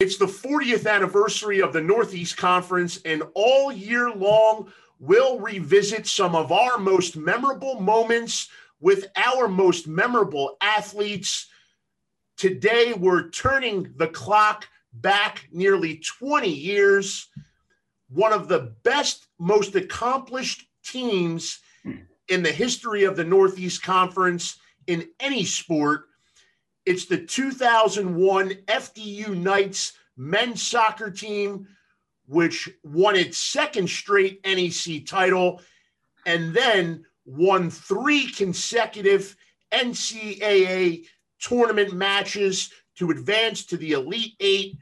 It's the 40th anniversary of the Northeast Conference, and all year long, we'll revisit some of our most memorable moments with our most memorable athletes. Today, we're turning the clock back nearly 20 years. One of the best, most accomplished teams in the history of the Northeast Conference in any sport it's the 2001 FDU Knights men's soccer team, which won its second straight NEC title and then won three consecutive NCAA tournament matches to advance to the Elite Eight,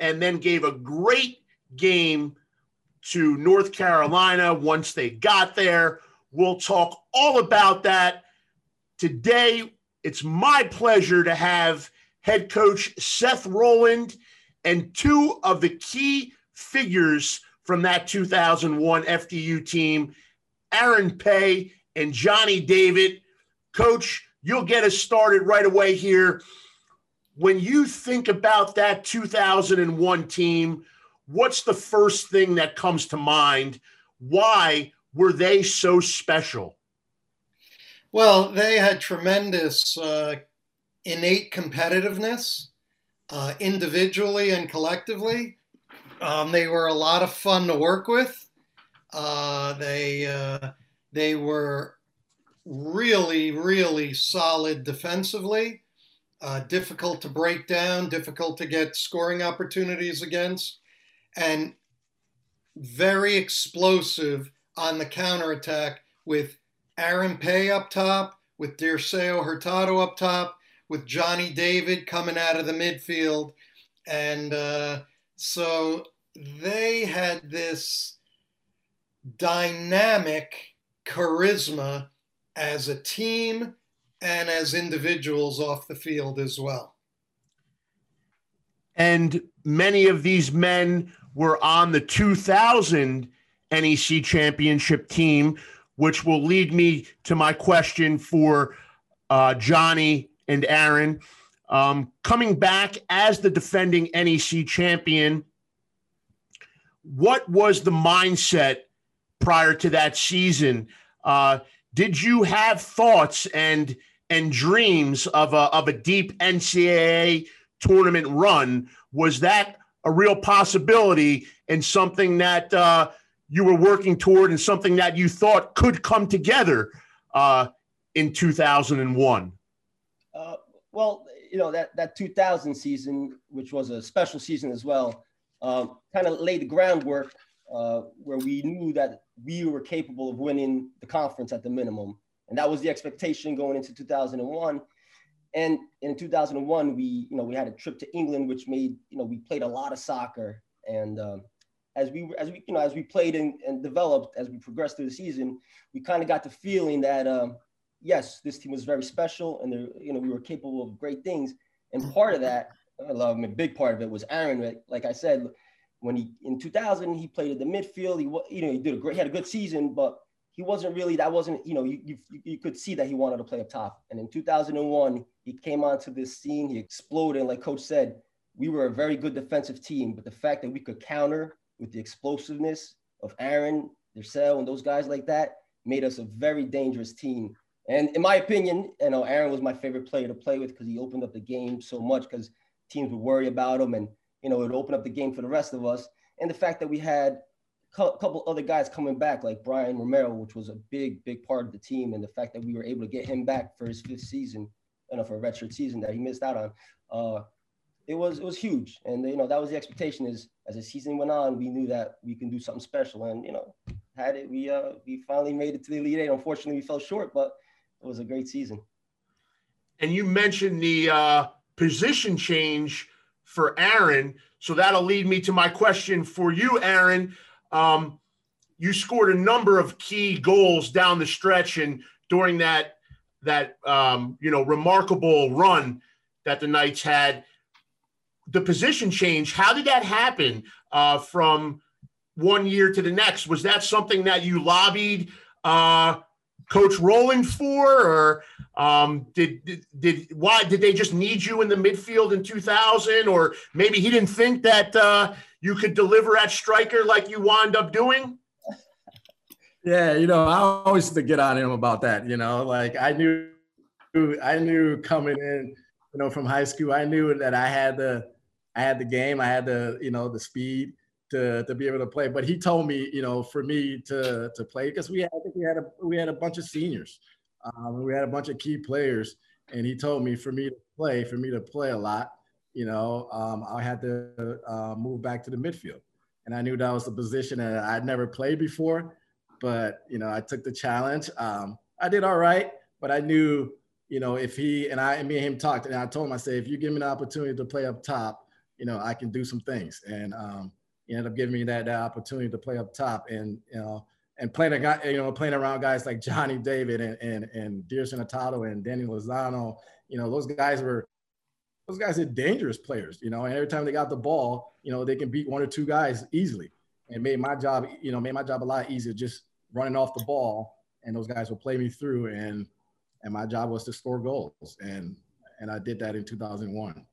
and then gave a great game to North Carolina once they got there. We'll talk all about that today it's my pleasure to have head coach Seth Roland and two of the key figures from that 2001 FDU team, Aaron Pay and Johnny David. Coach, you'll get us started right away here. When you think about that 2001 team, what's the first thing that comes to mind? Why were they so special? Well, they had tremendous uh, innate competitiveness, uh, individually and collectively. Um, they were a lot of fun to work with. Uh, they uh, they were really, really solid defensively. Uh, difficult to break down, difficult to get scoring opportunities against, and very explosive on the counterattack with Aaron Pay up top, with Dirceu Hurtado up top, with Johnny David coming out of the midfield. And uh, so they had this dynamic charisma as a team and as individuals off the field as well. And many of these men were on the 2000 NEC championship team, which will lead me to my question for uh, Johnny and Aaron. Um, coming back as the defending NEC champion, what was the mindset prior to that season? Uh, did you have thoughts and and dreams of a of a deep NCAA tournament run? Was that a real possibility and something that uh, you were working toward and something that you thought could come together uh, in 2001? Uh, well, you know, that, that 2000 season, which was a special season as well, um, kind of laid the groundwork uh, where we knew that we were capable of winning the conference at the minimum. And that was the expectation going into 2001. And in 2001, we, you know, we had a trip to England, which made, you know, we played a lot of soccer and, um, as we as we you know as we played and, and developed as we progressed through the season, we kind of got the feeling that um, yes, this team was very special and you know we were capable of great things. And part of that, I love a big part of it was Aaron. Like I said, when he in 2000 he played at the midfield. He you know he did a great he had a good season, but he wasn't really that wasn't you know you, you, you could see that he wanted to play up top. And in 2001 he came onto this scene. He exploded. And like Coach said, we were a very good defensive team, but the fact that we could counter with the explosiveness of Aaron, Dirceu, and those guys like that made us a very dangerous team. And in my opinion, you know, Aaron was my favorite player to play with because he opened up the game so much because teams would worry about him and, you know, it opened up the game for the rest of us. And the fact that we had a couple other guys coming back, like Brian Romero, which was a big, big part of the team. And the fact that we were able to get him back for his fifth season, you know, for a redshirt season that he missed out on, uh, it was it was huge, and you know that was the expectation. Is as the season went on, we knew that we can do something special, and you know, had it, we uh we finally made it to the Elite Eight. Unfortunately, we fell short, but it was a great season. And you mentioned the uh, position change for Aaron, so that'll lead me to my question for you, Aaron. Um, you scored a number of key goals down the stretch, and during that that um, you know remarkable run that the Knights had the position change, how did that happen uh, from one year to the next? Was that something that you lobbied uh, Coach Roland for, or Um, did, did did why did they just need you in the midfield in 2000, or maybe he didn't think that uh, you could deliver at striker like you wound up doing? Yeah, you know, I always used to get on him about that. You know, like I knew, I knew coming in, you know, from high school, I knew that I had the, I had the game, I had the, you know, the speed to to be able to play. But he told me, you know, for me to to play because we had, I think we had a we had a bunch of seniors, um, we had a bunch of key players, and he told me for me to play, for me to play a lot, you know, um, I had to uh, move back to the midfield, and I knew that was the position that I'd never played before, but you know, I took the challenge. Um, I did all right, but I knew, you know, if he and I and me and him talked, and I told him, I said, if you give me an opportunity to play up top, you know, I can do some things, and um, he ended up giving me that, that opportunity to play up top, and you know and playing a guy, you know, playing around guys like Johnny David and and and Dirceu Hurtado and Danny Lozano, you know, those guys were those guys are dangerous players, you know, and every time they got the ball, you know, they can beat one or two guys easily. And made my job, you know, made my job a lot easier just running off the ball and those guys will play me through and and my job was to score goals and and I did that in 2001.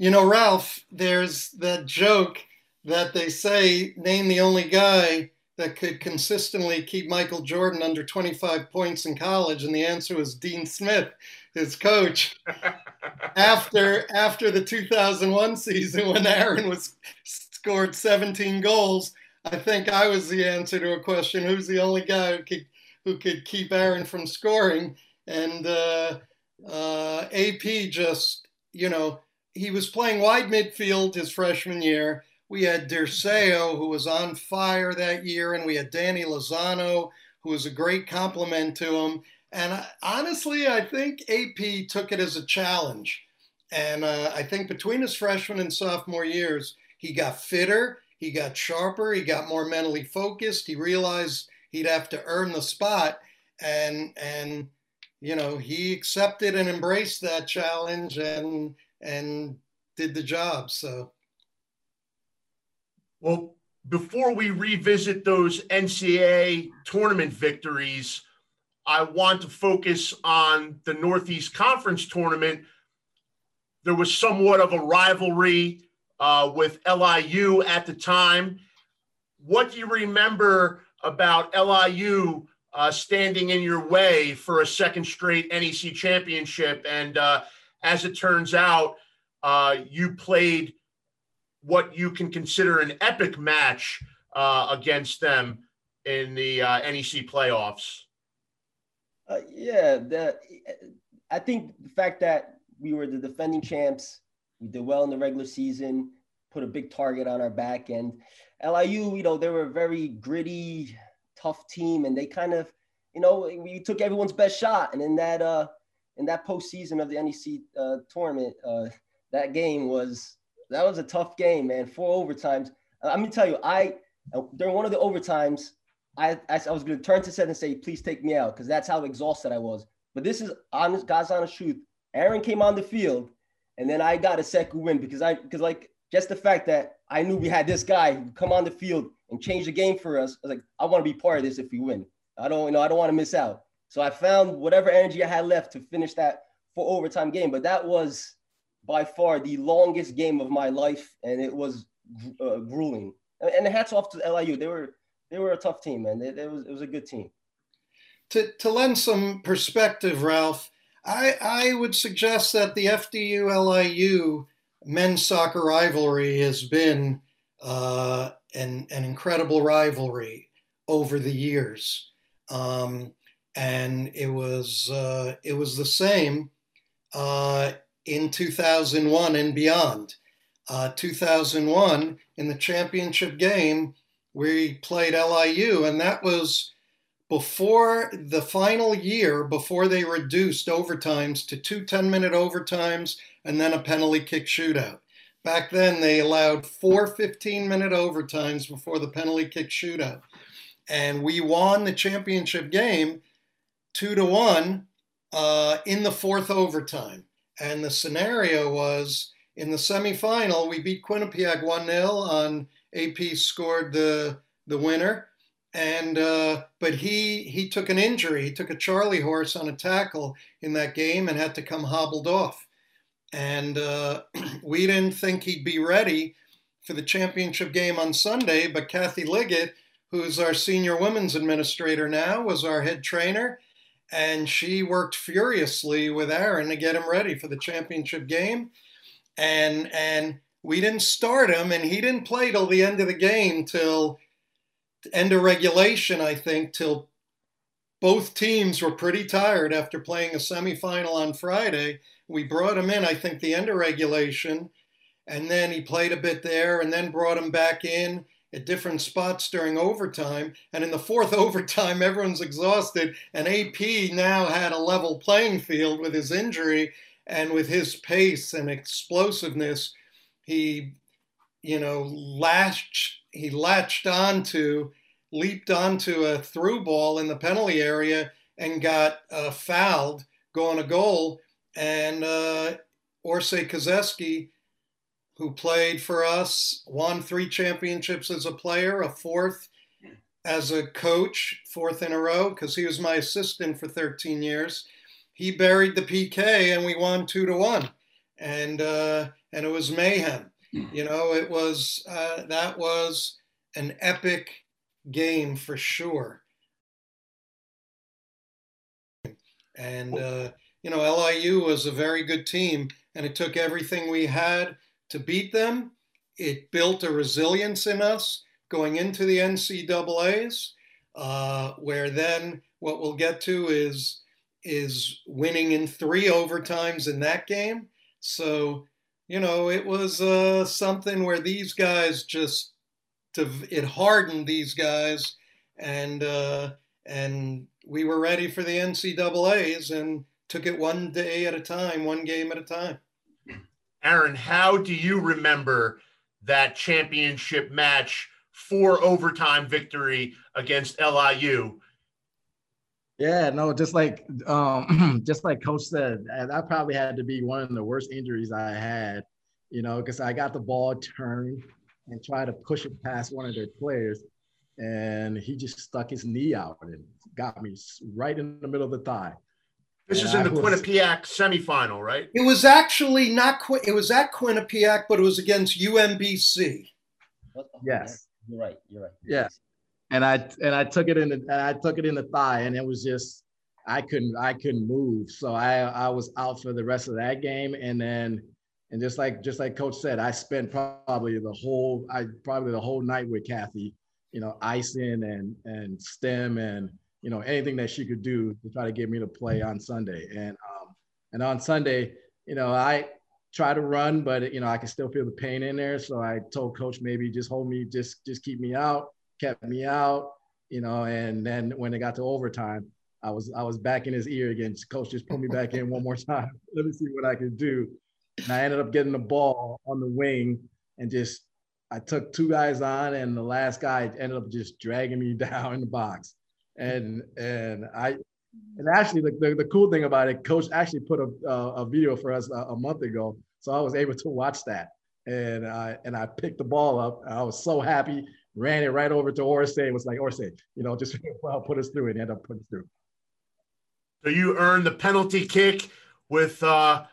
You know, Ralph, there's that joke that they say name the only guy that could consistently keep Michael Jordan under 25 points in college? And the answer was Dean Smith, his coach. after after the 2001 season, when Aaron was scored 17 goals, I think I was the answer to a question: Who's the only guy who could who could keep Aaron from scoring? And uh, uh, AP just, you know, he was playing wide midfield his freshman year we had Dirceu, who was on fire that year, and we had Danny Lozano, who was a great complement to him. And I, honestly, I think AP took it as a challenge. And uh, I think between his freshman and sophomore years, he got fitter, he got sharper, he got more mentally focused. He realized he'd have to earn the spot, and and you know he accepted and embraced that challenge and and did the job. So well, before we revisit those NCAA tournament victories, I want to focus on the Northeast Conference tournament. There was somewhat of a rivalry uh, with LIU at the time. What do you remember about LIU uh, standing in your way for a second straight NEC championship? And uh, as it turns out, uh, you played what you can consider an epic match uh, against them in the uh, NEC playoffs? Uh, yeah, the, I think the fact that we were the defending champs, we did well in the regular season, put a big target on our back, and LIU, you know, they were a very gritty, tough team, and they kind of, you know, we took everyone's best shot, and in that uh, in that postseason of the NEC uh, tournament, uh, that game was that was a tough game, man. Four overtimes. I'm gonna tell you, I during one of the overtimes, I I, I was gonna turn to Seth and say, please take me out, because that's how exhausted I was. But this is honest, God's honest truth. Aaron came on the field, and then I got a second win because I because like just the fact that I knew we had this guy who come on the field and change the game for us. I was like, I want to be part of this if we win. I don't, you know, I don't want to miss out. So I found whatever energy I had left to finish that for overtime game. But that was by far the longest game of my life, and it was uh, grueling. And, hats off to LIU. They were they were a tough team, man. They was, it was a good team. To, to lend some perspective, Ralph, I, I would suggest that the FDU LIU men's soccer rivalry has been uh, an, an incredible rivalry over the years. Um, and it was uh, it was the same uh, in 2001 and beyond. Uh, 2001, in the championship game, we played LIU, and that was before the final year, before they reduced overtimes to two 10 minute overtimes and then a penalty kick shootout. Back then, they allowed four 15 minute overtimes before the penalty kick shootout. And we won the championship game two to one uh, in the fourth overtime. And the scenario was in the semifinal, we beat Quinnipiac 1 0 on AP scored the, the winner. and uh, but he he took an injury. He took a Charlie horse on a tackle in that game and had to come hobbled off. And uh, we didn't think he'd be ready for the championship game on Sunday. But Kathy Liggett, who's our senior women's administrator now, was our head trainer, and she worked furiously with Aaron to get him ready for the championship game. And and we didn't start him, and he didn't play till the end of the game till end of regulation, I think, till both teams were pretty tired after playing a semifinal on Friday. We brought him in, I think, the end of regulation, and then he played a bit there, and then brought him back in at different spots during overtime. And in the fourth overtime, everyone's exhausted, and AP now had a level playing field with his injury and with his pace and explosiveness. He, you know, latched he latched onto, leaped onto a through ball in the penalty area and got uh, fouled going a goal. And uh, Orsay Kozeski, who played for us, won three championships as a player, a fourth as a coach, fourth in a row, because he was my assistant for 13 years. He buried the PK and we won two to one. And, uh, and it was mayhem. You know, it was uh, that was an epic game for sure. And uh, you know, LIU was a very good team, and it took everything we had to beat them. It built a resilience in us going into the NCAA's, uh, where then what we'll get to is is winning in three overtimes in that game. So you know, it was uh, something where these guys just it hardened these guys, and uh, and we were ready for the NCAA's and took it one day at a time, one game at a time. Aaron, how do you remember that championship match for overtime victory against LIU? Yeah, no, just like um, just like Coach said, that probably had to be one of the worst injuries I had, you know, because I got the ball turned and tried to push it past one of their players, and he just stuck his knee out and got me right in the middle of the thigh. This and is in the was, Quinnipiac semifinal, right? It was actually not. It was at Quinnipiac, but it was against UMBC. Oh, yes, you're right. You're right. Yeah and I and I took it in the and I took it in the thigh, and it was just I couldn't I couldn't move. So I I was out for the rest of that game, and then and just like just like Coach said, I spent probably the whole I probably the whole night with Kathy, you know, icing and and stem and you know anything that she could do to try to get me to play on Sunday. And um and on Sunday, you know, I try to run, but you know I can still feel the pain in there. So I told Coach maybe just hold me, just just keep me out kept me out, you know, and then when it got to overtime, I was I was back in his ear again. Coach just put me back in one more time. Let me see what I could do. And I ended up getting the ball on the wing and just I took two guys on, and the last guy ended up just dragging me down in the box. And and I and actually the, the, the cool thing about it, coach actually put a, a, a video for us a, a, month ago, so I was able to watch that. And I and I picked the ball up. I was so happy ran it right over to Orsay and was like, Orsay, you know, just well, put us through it and end up putting us through. So you earned the penalty kick with, uh,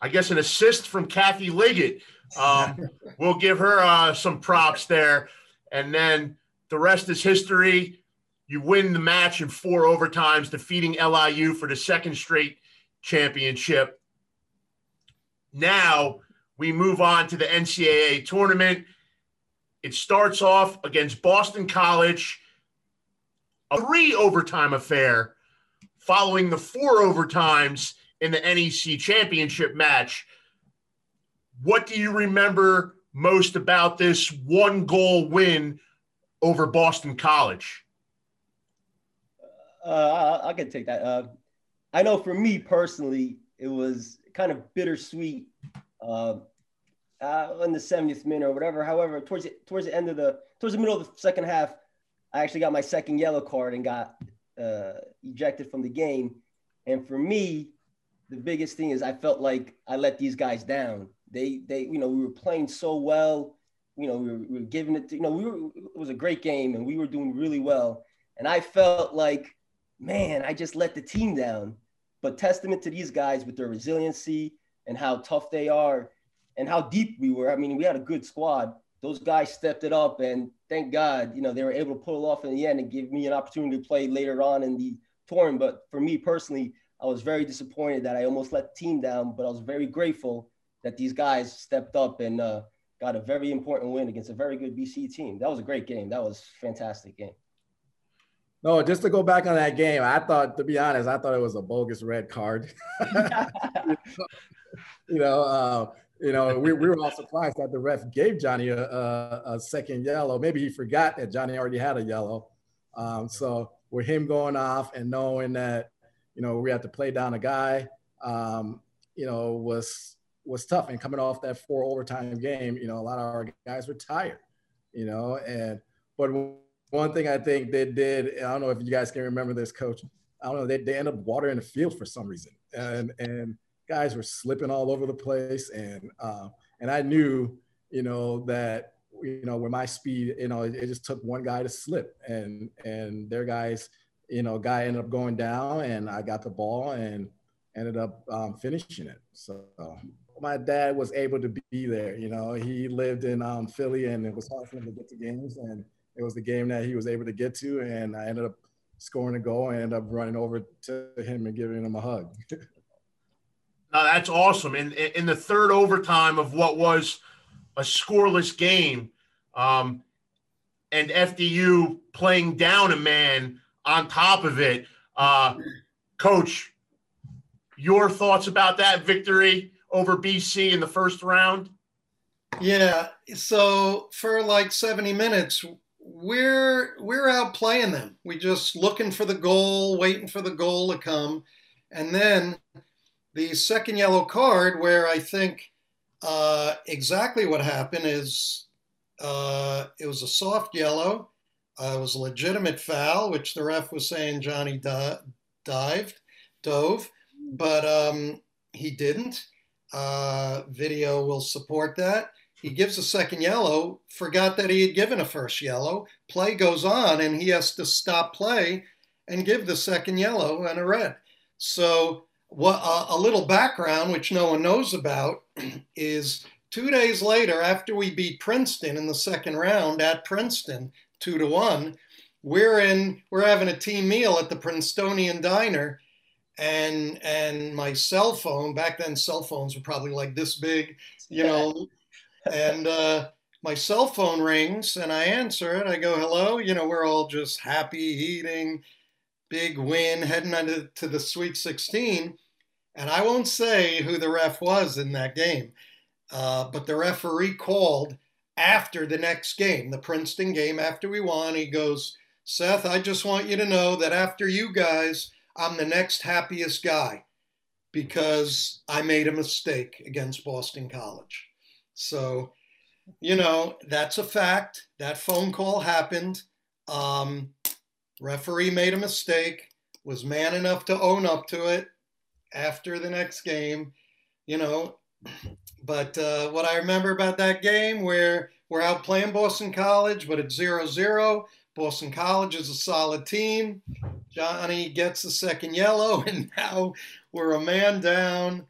I guess, an assist from Kathy Liggett. Um, we'll give her uh, some props there. And then the rest is history. You win the match in four overtimes, defeating LIU for the second straight championship. Now we move on to the NCAA tournament. It starts off against Boston College, a three overtime affair following the four overtimes in the NEC championship match. What do you remember most about this one goal win over Boston College? Uh, I, I can take that. Uh, I know for me personally, it was kind of bittersweet. Uh, uh, in the 70th minute or whatever. However, towards the, towards the end of the towards the middle of the second half, I actually got my second yellow card and got uh, ejected from the game. And for me, the biggest thing is I felt like I let these guys down. They they you know we were playing so well. you know, we were, we were giving it to, you know, we were, it was a great game and we were doing really well. And I felt like, man, I just let the team down. But testament to these guys with their resiliency and how tough they are and how deep we were. I mean, we had a good squad. Those guys stepped it up, and thank God, you know, they were able to pull off in the end and give me an opportunity to play later on in the tournament. But for me personally, I was very disappointed that I almost let the team down, but I was very grateful that these guys stepped up and uh, got a very important win against a very good BC team. That was a great game. That was fantastic game. No, just to go back on that game, I thought, to be honest, I thought it was a bogus red card. you know, uh, you know, we, we were all surprised that the ref gave Johnny a, a, a, second yellow. Maybe he forgot that Johnny already had a yellow. Um, so with him going off and knowing that, you know, we had to play down a guy, um, you know, was was tough. And coming off that four overtime game, you know, a lot of our guys were tired, you know, and but one thing I think they did, I don't know if you guys can remember this, coach. I don't know, they, they end up watering the field for some reason. And and guys were slipping all over the place. And uh, and I knew, you know, that you know, with my speed, you know, it, it, just took one guy to slip and and their guys, you know, guy ended up going down and I got the ball and ended up um, finishing it. So my dad was able to be there. You know, he lived in um, Philly and it was hard for him to get to games and it was the game that he was able to get to, and I ended up scoring a goal and ended up running over to him and giving him a hug. Uh, that's awesome. In in the third overtime of what was a scoreless game, um, and FDU playing down a man on top of it, uh, Coach, your thoughts about that victory over BC in the first round? Yeah. So for like 70 minutes, we're we're out playing them. We just looking for the goal, waiting for the goal to come, and then the second yellow card, where I think uh, exactly what happened is uh, it was a soft yellow. Uh, it was a legitimate foul, which the ref was saying Johnny di- dived, dove, but um, he didn't. Uh, video will support that. He gives a second yellow, forgot that he had given a first yellow. Play goes on, and he has to stop play and give the second yellow and a red. So, what a little background, which no one knows about, is two days later, after we beat Princeton in the second round at Princeton, two to one, we're in we're having a team meal at the Princetonian Diner, and and my cell phone back then cell phones were probably like this big, you know, and uh, my cell phone rings and I answer it. I go, hello. You know, we're all just happy, eating, big win, heading into to the Sweet 16. And I won't say who the ref was in that game, uh, but the referee called after the next game, the Princeton game, after we won. He goes, Seth, I just want you to know that after you guys, I'm the next happiest guy because I made a mistake against Boston College. So, you know, that's a fact. That phone call happened. Um, referee made a mistake, was man enough to own up to it after the next game, you know. But uh, what I remember about that game, where we're out playing Boston College, but it's 0 0. Boston College is a solid team. Johnny gets the second yellow, and now we're a man down.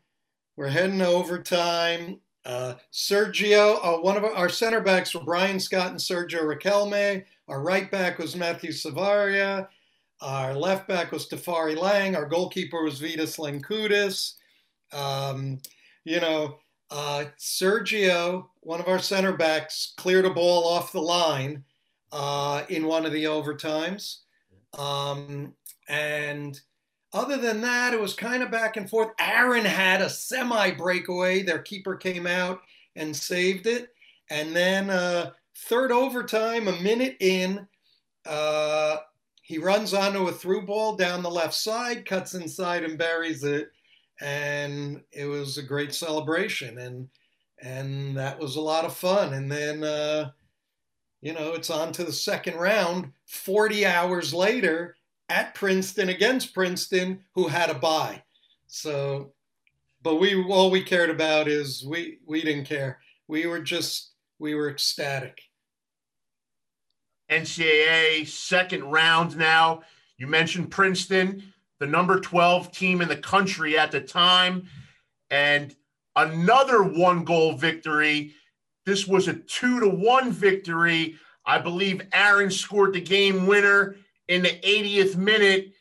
We're heading overtime. Uh, Sergio, uh, one of our, our, center backs were Brian Scott and Sergio Riquelme. Our right back was Matthew Savaria. Our left back was Tafari Lang. Our goalkeeper was Vitas Lenkudis. Um, you know, uh, Sergio, one of our center backs, cleared a ball off the line uh, in one of the overtimes. Um, and other than that, it was kind of back and forth. Aaron had a semi breakaway. Their keeper came out and saved it. And then uh, third overtime, a minute in, uh, he runs onto a through ball down the left side, cuts inside and buries it. And it was a great celebration. And and that was a lot of fun. And then, uh, you know, it's on to the second round. 40 hours later, at Princeton against Princeton, who had a bye. So, but we all we cared about is we we didn't care. We were just we were ecstatic. NCAA second round now. You mentioned Princeton, the number 12 team in the country at the time, and another one goal victory. This was a two to one victory. I believe Aaron scored the game winner in the 80th minute.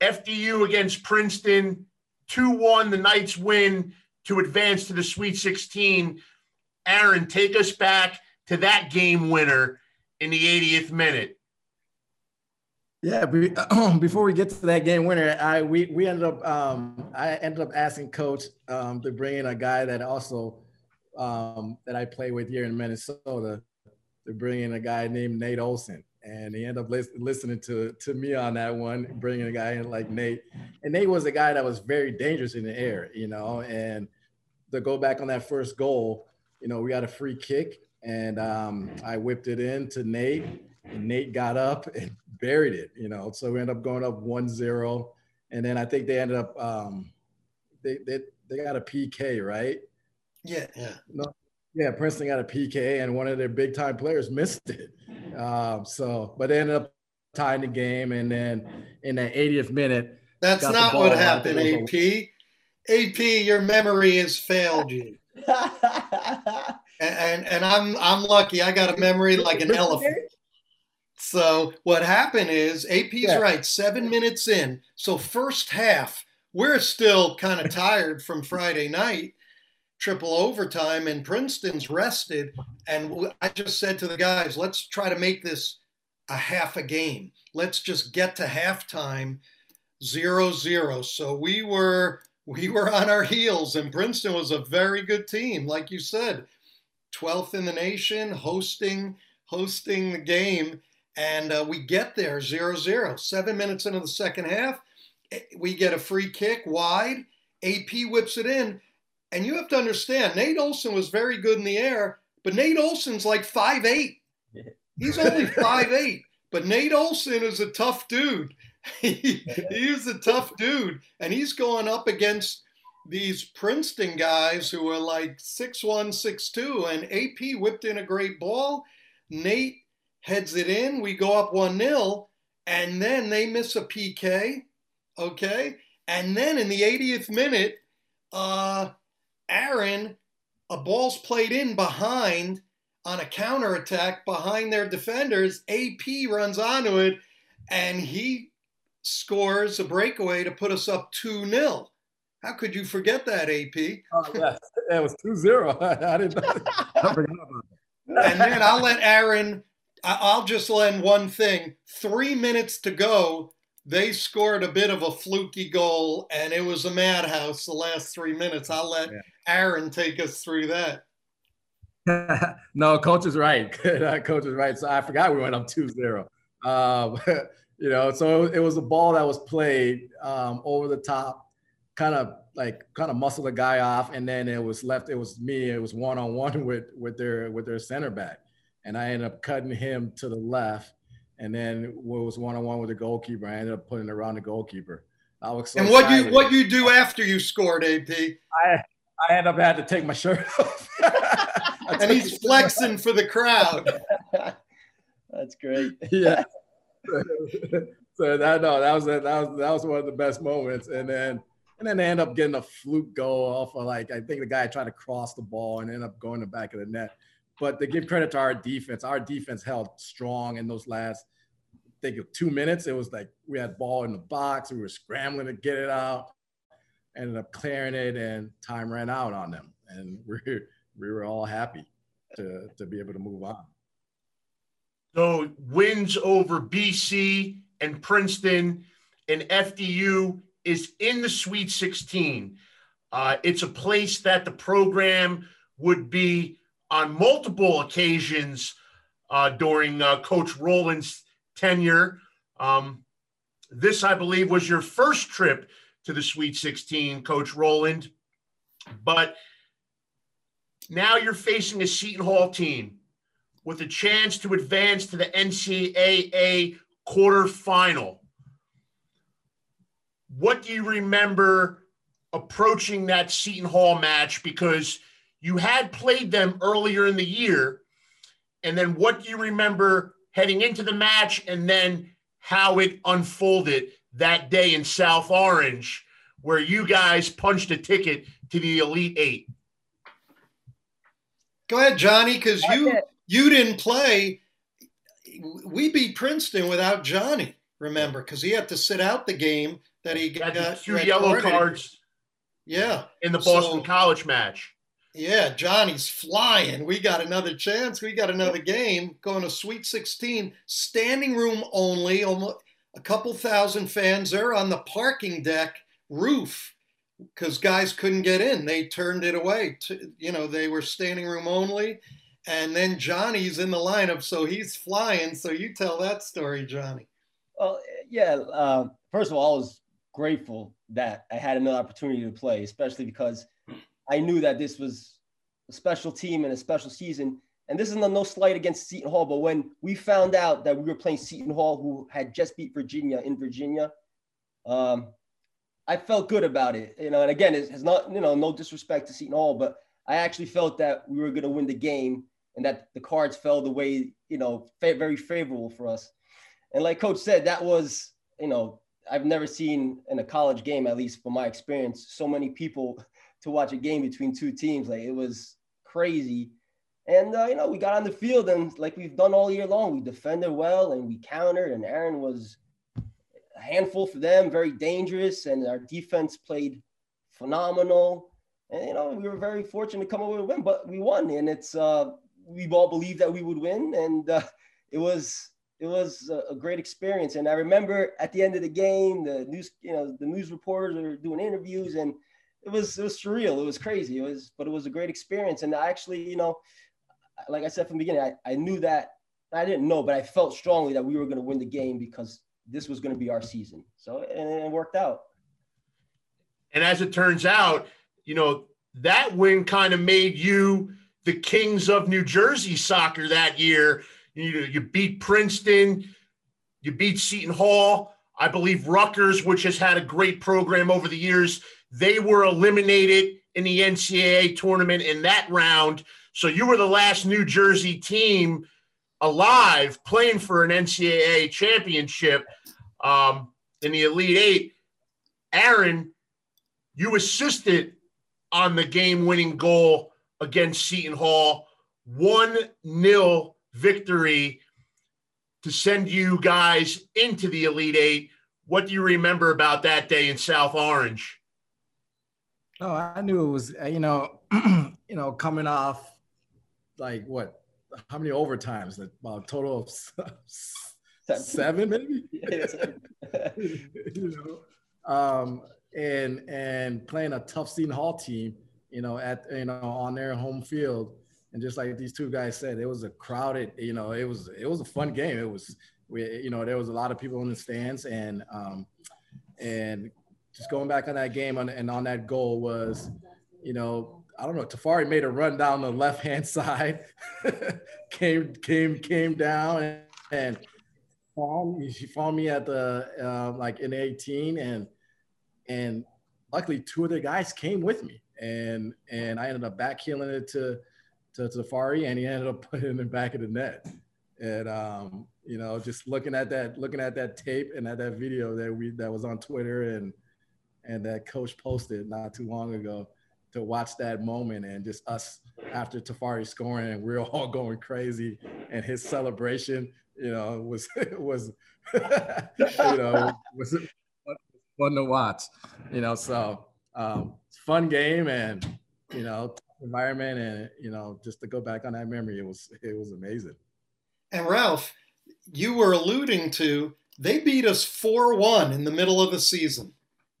FDU against Princeton, 2 1, the Knights win to advance to the Sweet 16. Aaron, take us back to that game winner in the 80th minute. Yeah, before we get to that game winner, I we we ended up um, I ended up asking coach um, to bring in a guy that also um, that I play with here in Minnesota to bring in a guy named Nate Olson, and he ended up lis- listening to to me on that one, bringing a guy in like Nate, and Nate was a guy that was very dangerous in the air, you know, and to go back on that first goal, you know, we got a free kick and um, I whipped it in to Nate, and Nate got up and buried it, you know. So we ended up going up 1-0. And then I think they ended up um, they, they they got a PK, right? Yeah, yeah. No, yeah, Princeton got a PK, and one of their big time players missed it. Um, so, but they ended up tying the game, and then in the 80th minute, that's not what happened. AP, AP, your memory has failed you. and and I'm I'm lucky. I got a memory like an elephant. So what happened is AP's yeah. right. Seven minutes in, so first half we're still kind of tired from Friday night, triple overtime, and Princeton's rested. And I just said to the guys, let's try to make this a half a game. Let's just get to halftime, zero zero. So we were we were on our heels, and Princeton was a very good team, like you said. 12th in the nation, hosting hosting the game, and uh, we get there 0-0. Seven minutes into the second half, eh, we get a free kick wide. AP whips it in, and you have to understand, Nate Olson was very good in the air, but Nate Olson's like five eight. He's only five eight, but Nate Olson is a tough dude. he, he's a tough dude, and he's going up against these Princeton guys who are like six one, six two, and AP whipped in a great ball. Nate heads it in. We go up 1 0, and then they miss a PK. Okay. And then in the 80th minute, uh, Aaron, a ball's played in behind on a counter attack behind their defenders. AP runs onto it, and he scores a breakaway to put us up 2 0. How could you forget that, AP? Oh, uh, yes. It was 2 0. I didn't. I forgot about that. And then I'll let Aaron, I'll just lend one thing. Three minutes to go, they scored a bit of a fluky goal, and it was a madhouse the last three minutes. I'll let yeah. Aaron take us through that. no, coach is right. coach is right. So I forgot we went up 2 0. Um, you know, so it was a ball that was played um, over the top kind of like kind of muscle the guy off, and then it was left. It was me. It was one on one with with their with their center back, and I ended up cutting him to the left, and then it was one on one with the goalkeeper. I ended up putting it around the goalkeeper. I was so and what you what you do after you scored, AP? I I ended up had to take my shirt off. and he's flexing for the crowd. That's great. Yeah. so that no, that was that was that was one of the best moments, and then and then they end up getting a fluke goal off of like I think the guy tried to cross the ball and end up going the back of the net. But to give credit to our defense, our defense held strong in those last I think of two minutes. It was like we had ball in the box, we were scrambling to get it out, ended up clearing it, and time ran out on them. And we we were all happy to to be able to move on. So wins over BC and Princeton and FDU is in the Sweet 16. Uh, it's a place that the program would be on multiple occasions uh, during uh, Coach Roland's tenure. Um, this, I believe, was your first trip to the Sweet 16, Coach Roland. But now you're facing a Seton Hall team with a chance to advance to the NCAA quarterfinal what do you remember approaching that Seton Hall match? Because You had played them earlier in the year. And then what do you remember heading into the match and then how it unfolded that day in South Orange, where you guys punched a ticket to the Elite Eight? Go ahead, Johnny, because you you didn't play. We beat Princeton without Johnny. Remember, because he had to sit out the game that he got, got two yellow cards. Yeah, in the Boston so, College match. Yeah, Johnny's flying. We got another chance. We got another game going to Sweet 16, standing room only. Almost a couple thousand fans there on the parking deck roof because guys couldn't get in. They turned it away. To, you know, they were standing room only. And then Johnny's in the lineup, so he's flying. So you tell that story, Johnny. Well, yeah. Uh, first of all, I was grateful that I had another opportunity to play, especially because I knew that this was a special team and a special season. And this is no, slight against Seton Hall, but when we found out that we were playing Seton Hall, who had just beat Virginia in Virginia, um, I felt good about it. You know, and again, it has not, you know, no disrespect to Seton Hall, but I actually felt that we were going to win the game and that the cards fell the way, you know, fa- very favorable for us. And like Coach said, that was, you know, I've never seen in a college game, at least from my experience, so many people to watch a game between two teams. Like it was crazy. And uh, you know, we got on the field and like we've done all year long, we defended well and we countered. And Aaron was a handful for them, very dangerous, and our defense played phenomenal. And you know, we were very fortunate to come away with a win, but we won. And it's uh, we've all believed that we would win, and uh, it was it was a, great experience. And I remember at the end of the game, the news, you know, the news reporters are doing interviews, and it was it was surreal. It was crazy. It was, but it was a great experience. And I actually, you know, like I said from the beginning, I, I knew that I didn't know, but I felt strongly that we were going to win the game because this was going to be our season. So and it worked out. And as it turns out, you know, that win kind of made you the kings of New Jersey soccer that year. You you beat Princeton, you beat Seton Hall. I believe Rutgers, which has had a great program over the years, they were eliminated in the NCAA tournament in that round. So you were the last New Jersey team alive playing for an NCAA championship um, in the Elite Eight. Aaron, you assisted on the game winning goal against Seton Hall. 1 0 victory to send you guys into the Elite Eight. What do you remember about that day in South Orange? Oh, I knew it was, you know, you know, coming off like what, how many overtimes? That About total of seven, maybe. you know, um, and and playing a tough Seton Hall team, you know, at you know on their home field, and just like these two guys said, it was a crowded, you know, it was it was a fun game. It was, we, you know, there was a lot of people in the stands, and um, and just going back on that game on, and on that goal was, you know, I don't know. Tafari made a run down the left hand side, came came came down and, and found, she found me at the uh, like in 18 and and luckily two of the guys came with me and and I ended up back heeling it to to Tafari and he ended up putting it back of the net and um, you know just looking at that looking at that tape and at that video that we that was on Twitter and and that coach posted not too long ago to watch that moment and just us after Tafari scoring and we are all going crazy and his celebration, you know, was was you know was fun to watch, you know. So um, fun game and you know environment and you know just to go back on that memory, it was it was amazing. And Ralph, you were alluding to they beat us four one in the middle of the season.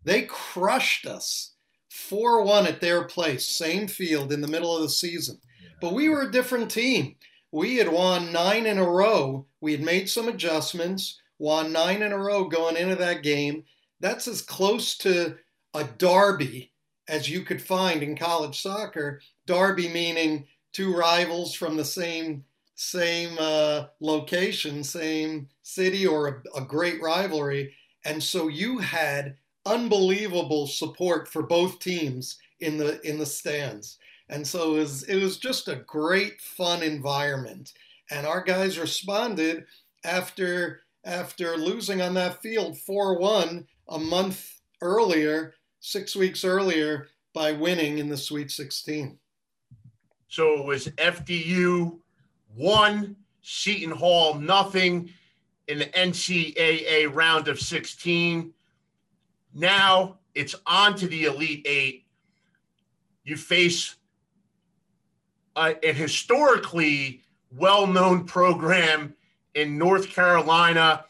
They crushed us 4 1 at their place, same field in the middle of the season. But we were a different team. We had won nine in a row. We had made some adjustments, won nine in a row going into that game. That's as close to a derby as you could find in college soccer. Derby meaning two rivals from the same same uh, location, same city, or a, a great rivalry. And so you had unbelievable support for both teams in the in the stands. And so it was, it was just a great, fun environment. And our guys responded after after losing on that field 4-1 a month earlier, six weeks earlier, by winning in the Sweet 16. So it was FDU one, Seton Hall nothing in the NCAA round of 16. Now it's on to the Elite Eight. You face a, a historically well known program in North Carolina.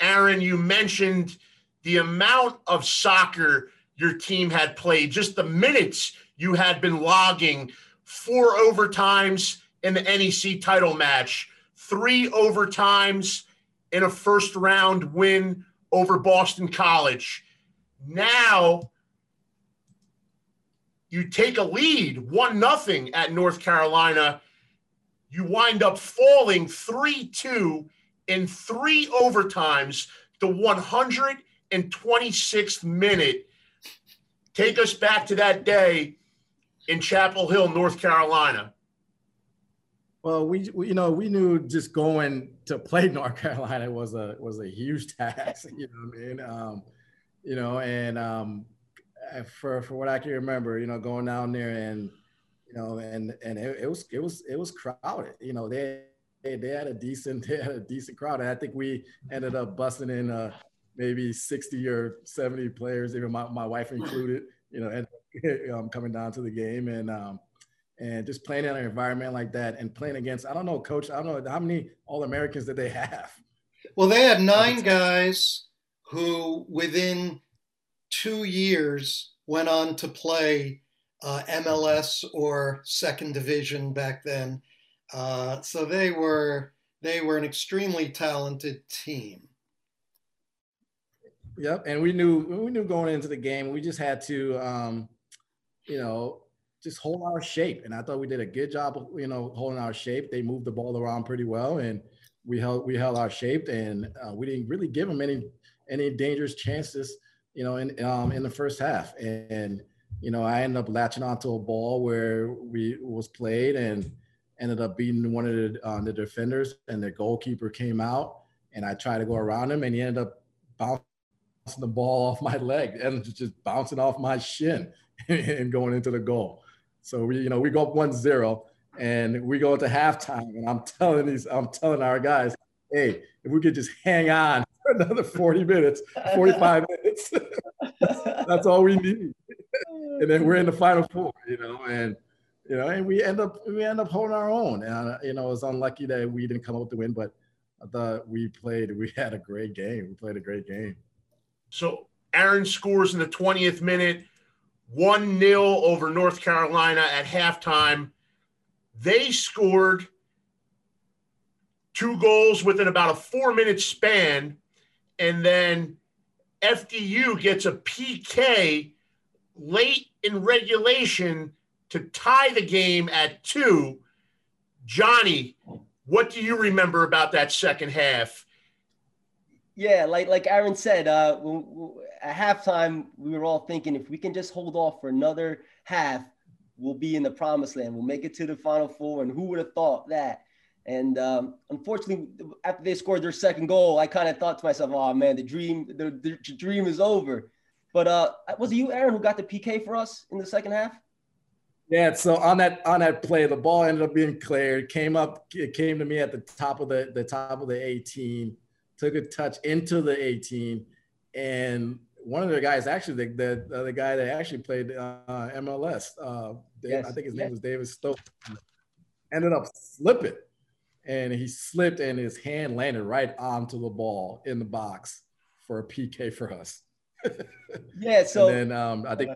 Aaron, you mentioned the amount of soccer your team had played, just the minutes you had been logging, four overtimes in the NEC title match, three overtimes in a first round win over Boston College. Now you take a lead, one nothing at North Carolina. You wind up falling 3 2 in three overtimes, the 126th minute. Take us back to that day in Chapel Hill, North Carolina. Well, we, we, you know we knew just going to play North Carolina was a was a huge task. You know what I mean? Um, you know, and um, for for what I can remember, you know, going down there and you know, and and it, it was it was it was crowded. You know, they they, they had a decent they had a decent crowd, and I think we ended up busting in uh, maybe sixty or seventy players, even my, my wife included. You know, and um, coming down to the game and um, and just playing in an environment like that and playing against I don't know, coach. I don't know how many All Americans did they have. Well, they had nine guys who, within two years, went on to play uh, MLS or second division back then. Uh, so they were they were an extremely talented team. Yep, and we knew we knew going into the game, we just had to, um, you know, just hold our shape. And I thought we did a good job of, you know, holding our shape. They moved the ball around pretty well, and we held we held our shape, and uh, we didn't really give them any any dangerous chances, you know, in um, in the first half. And you know, I ended up latching onto a ball where we was played and ended up beating one of the, uh, the defenders, and the goalkeeper came out, and I tried to go around him, and he ended up bouncing the ball off my leg and just bouncing off my shin and going into the goal. So we, you know, we go up 1-0 and we go into halftime, and I'm telling these, I'm telling our guys, hey, if we could just hang on another 40 minutes, 45 minutes, that's all we need. and then we're in the final four, you know, and you know, and we end up we end up holding our own. And uh, you know, it was unlucky that we didn't come up with the win, but I thought we played. We had a great game. We played a great game. So Aaron scores in the 20th minute, one 0 over North Carolina at halftime. They scored two goals within about a four minute span, and then FDU gets a PK late in regulation to tie the game at two. Johnny, what do you remember about that second half? Yeah, like like Aaron said, uh, at halftime we were all thinking if we can just hold off for another half, we'll be in the promised land. We'll make it to the final four, and who would have thought that? And um, unfortunately, after they scored their second goal, I kind of thought to myself, "Oh man, the dream, the, the dream is over." But uh, was it you, Aaron, who got the PK for us in the second half? Yeah, so on that on that play, the ball ended up being cleared. Came up, it came to me at the top of the the top of the 18. Took a touch into the 18, and one of the guys, actually the the, the guy that actually played uh, MLS, uh, yes. I think his name was David Stokes, ended up slipping, and he slipped, and his hand landed right onto the ball in the box for a PK for us. yeah. So and then um, I think,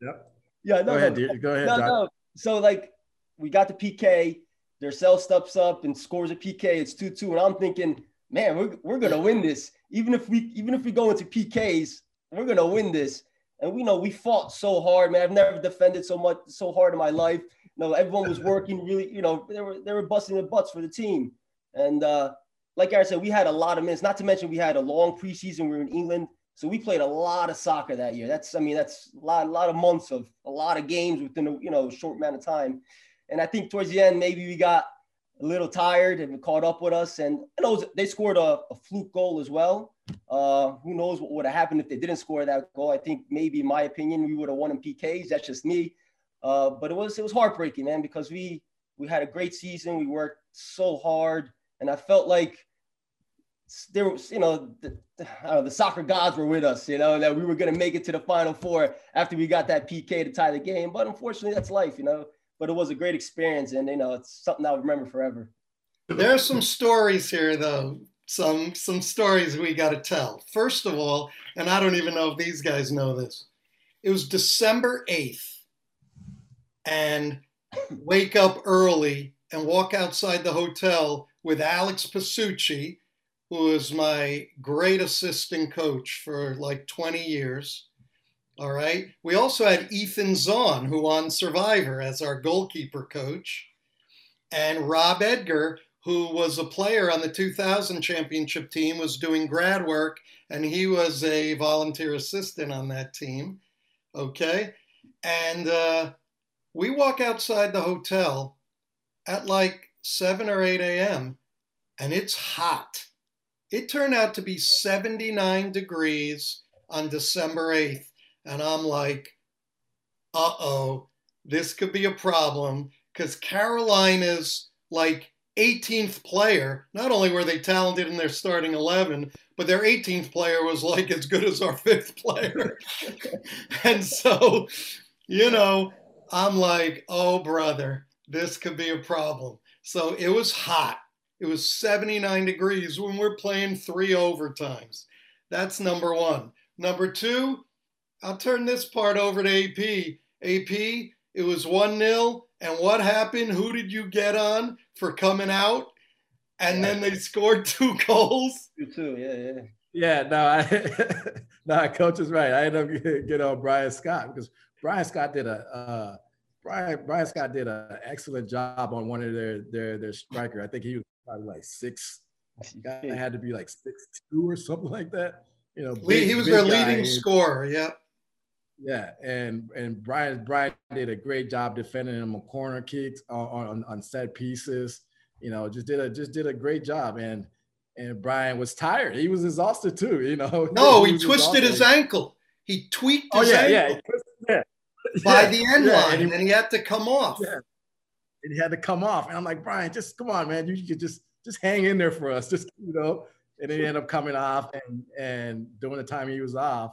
yep. Yeah, no, go ahead, no, Go ahead. No, no. So like we got the PK. Dirceu steps up and scores a PK. It's two two, and I'm thinking, man, we're we're gonna win this. Even if we even if we go into PKs, we're gonna win this. And we know we fought so hard, man. I've never defended so much so hard in my life. Know, everyone was working really. You know, they were they were busting their butts for the team. And uh, like I said, we had a lot of minutes. Not to mention we had a long preseason. We were in England So we played a lot of soccer that year. That's, I mean, that's a lot, a lot of months of a lot of games within a you know short amount of time. And I think towards the end, maybe we got a little tired and caught up with us. And you know, they scored a, a fluke goal as well. Uh, who knows what would have happened if they didn't score that goal? I think maybe, in my opinion, we would have won in PKs. That's just me. Uh, but it was it was heartbreaking, man, because we we had a great season. We worked so hard, and I felt like there was, you know, the, know, the soccer gods were with us, you know, that we were going to make it to the final four after we got that PK to tie the game. But unfortunately, that's life, you know. But it was a great experience, and you know, it's something I'll remember forever. There are some stories here, though. Some some stories we got to tell. First of all, and I don't even know if these guys know this. It was December eighth, and wake up early and walk outside the hotel with Alex Pasucci who was my great assistant coach for like 20 years. All right. We also had Ethan Zohn, who on Survivor as our goalkeeper coach, and Rob Edgar, who was a player on the 2000 championship team, was doing grad work, and he was a volunteer assistant on that team. Okay. And uh, we walk outside the hotel at like 7 or 8 a.m., and it's hot it turned out to be 79 degrees on December 8th. And I'm like, uh oh, this could be a problem because Carolina's like 18th player, not only were they talented in their starting 11, but their 18th player was like as good as our fifth player. and so, you know, I'm like, oh, brother, this could be a problem. So it was hot. It was 79 degrees when we're playing three overtimes. That's number one. Number two, I'll turn this part over to AP. AP, it was 1 0. And what happened? Who did you get on for coming out? And yeah. then they scored two goals. Two, yeah, yeah. Yeah, no, I, no, coach is right. I ended up getting on Brian Scott because Brian Scott did a uh, Brian Brian Scott did an excellent job on one of their their their striker. I think he was probably like six. Guy had to be like six two or something like that. You know, big, he was their leading scorer. Yeah. Yeah, and and Brian Brian did a great job defending him on corner kicks on, on, on set pieces. You know, just did a just did a great job. And and Brian was tired. He was exhausted too. You know. No, he, he twisted exhausted. his ankle. He tweaked oh, his yeah, ankle. Yeah, yeah. By yeah, the end yeah, line, and he, and he, had to come off. Yeah and he had to come off. And I'm like, Brian, just come on, man. You could just just hang in there for us. Just, you know. And he ended up coming off and and during the time he was off,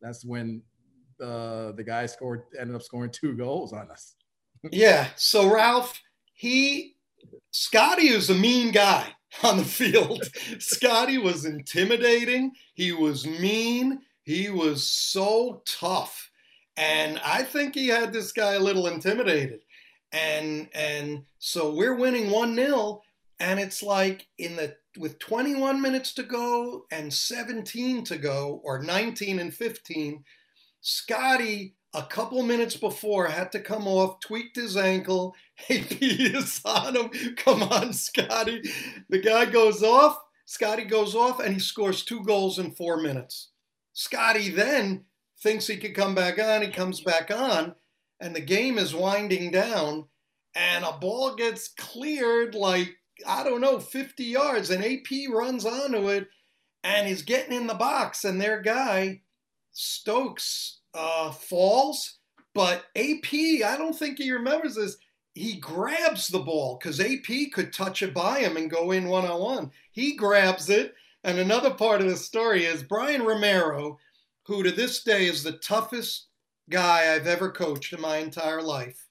that's when the the guy scored ended up scoring two goals on us. yeah. So Ralph, he Scotty is a mean guy on the field. Scotty was intimidating. He was mean. He was so tough. And I think he had this guy a little intimidated. And and so we're winning 1-0 and it's like in the with 21 minutes to go and 17 to go or 19 and 15 Scotty a couple minutes before had to come off tweaked his ankle AP is on him. Come on Scotty. The guy goes off Scotty goes off and he scores two goals in 4 minutes. Scotty then thinks he could come back on he comes back on and the game is winding down and a ball gets cleared like I don't know 50 yards and AP runs onto it and he's getting in the box and their guy Stokes uh, falls but AP I don't think he remembers this he grabs the ball because AP could touch it by him and go in one on one he grabs it and another part of the story is Brian Romero who to this day is the toughest guy I've ever coached in my entire life.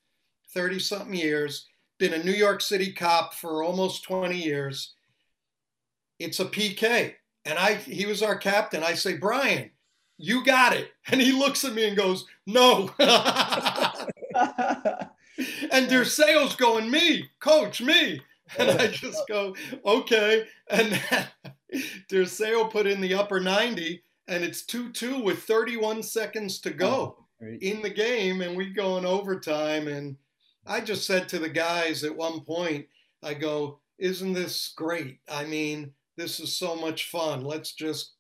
30 something years, been a New York City cop for almost 20 years. It's a PK. And I he was our captain. I say, Brian, you got it. And he looks at me and goes, No. and Dirceu's going, Me, coach, me. And I just go, Okay. And Dirceu put in the upper 90, and it's 2 2 with 31 seconds to go in the game and we go in overtime and i just said to the guys at one point i go isn't this great i mean this is so much fun let's just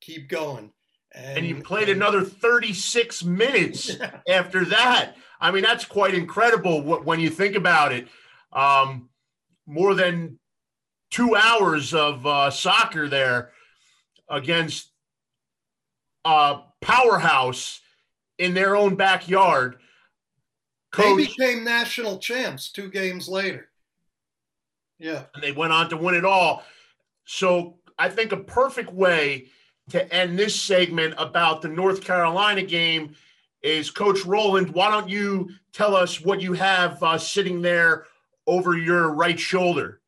keep going And, and you played and, another 36 minutes yeah. after that. I mean, that's quite incredible when you think about it. Um, more than two hours of uh, soccer there against a powerhouse in their own backyard. Coach, they became national champs two games later. Yeah. And they went on to win it all. So I think a perfect way to end this segment about the North Carolina game is Coach Roland. Why don't you tell us what you have uh, sitting there over your right shoulder?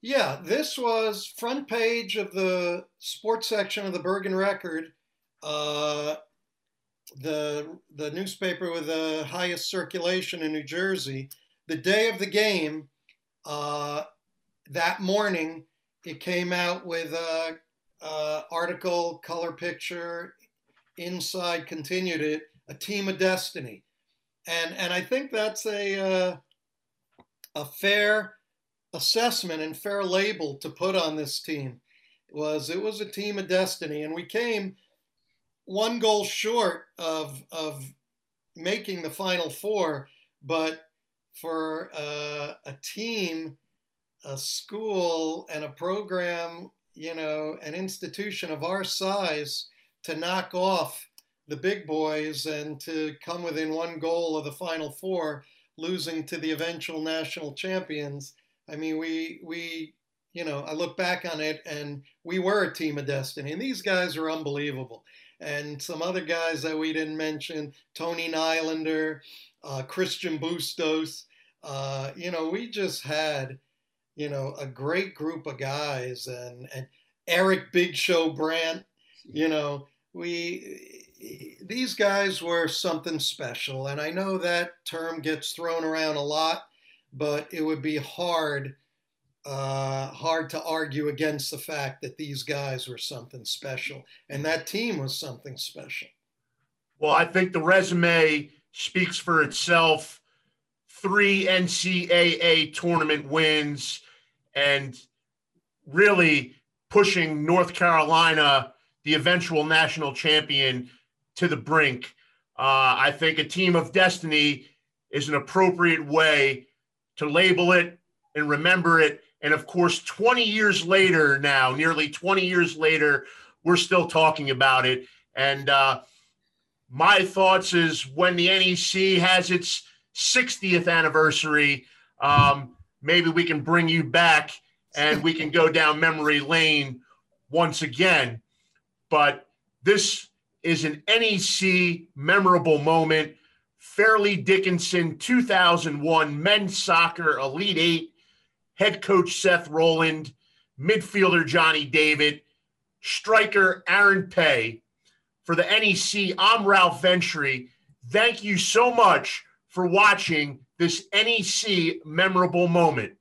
Yeah, this was front page of the sports section of the Bergen Record, uh, the the newspaper with the highest circulation in New Jersey. The day of the game, uh, that morning, it came out with a, a article, color picture, inside continued it, a team of destiny, and and I think that's a uh, a fair assessment and fair label to put on this team was it was a team of destiny and we came one goal short of of making the final four but for uh, a team a school and a program you know an institution of our size to knock off the big boys and to come within one goal of the final four losing to the eventual national champions I mean, we we you know I look back on it and we were a team of destiny, and these guys are unbelievable. And some other guys that we didn't mention, Tony Nylander, uh, Christian Bustos. Uh, you know, we just had you know a great group of guys, and and Eric Big Show Brandt. You know, we these guys were something special, and I know that term gets thrown around a lot but it would be hard uh, hard to argue against the fact that these guys were something special and that team was something special. Well, I think the resume speaks for itself. Three NCAA tournament wins and really pushing North Carolina, the eventual national champion, to the brink. Uh, I think a team of destiny is an appropriate way to label it and remember it. And of course, 20 years later now, nearly 20 years later, we're still talking about it. And uh, my thoughts is when the NEC has its 60th anniversary, um, maybe we can bring you back and we can go down memory lane once again. But this is an NEC memorable moment Fairleigh Dickinson 2001 men's soccer Elite Eight, head coach Seth Roland, midfielder Johnny David, striker Aaron Pay. For the NEC, I'm Ralph Ventry. Thank you so much for watching this NEC memorable moment.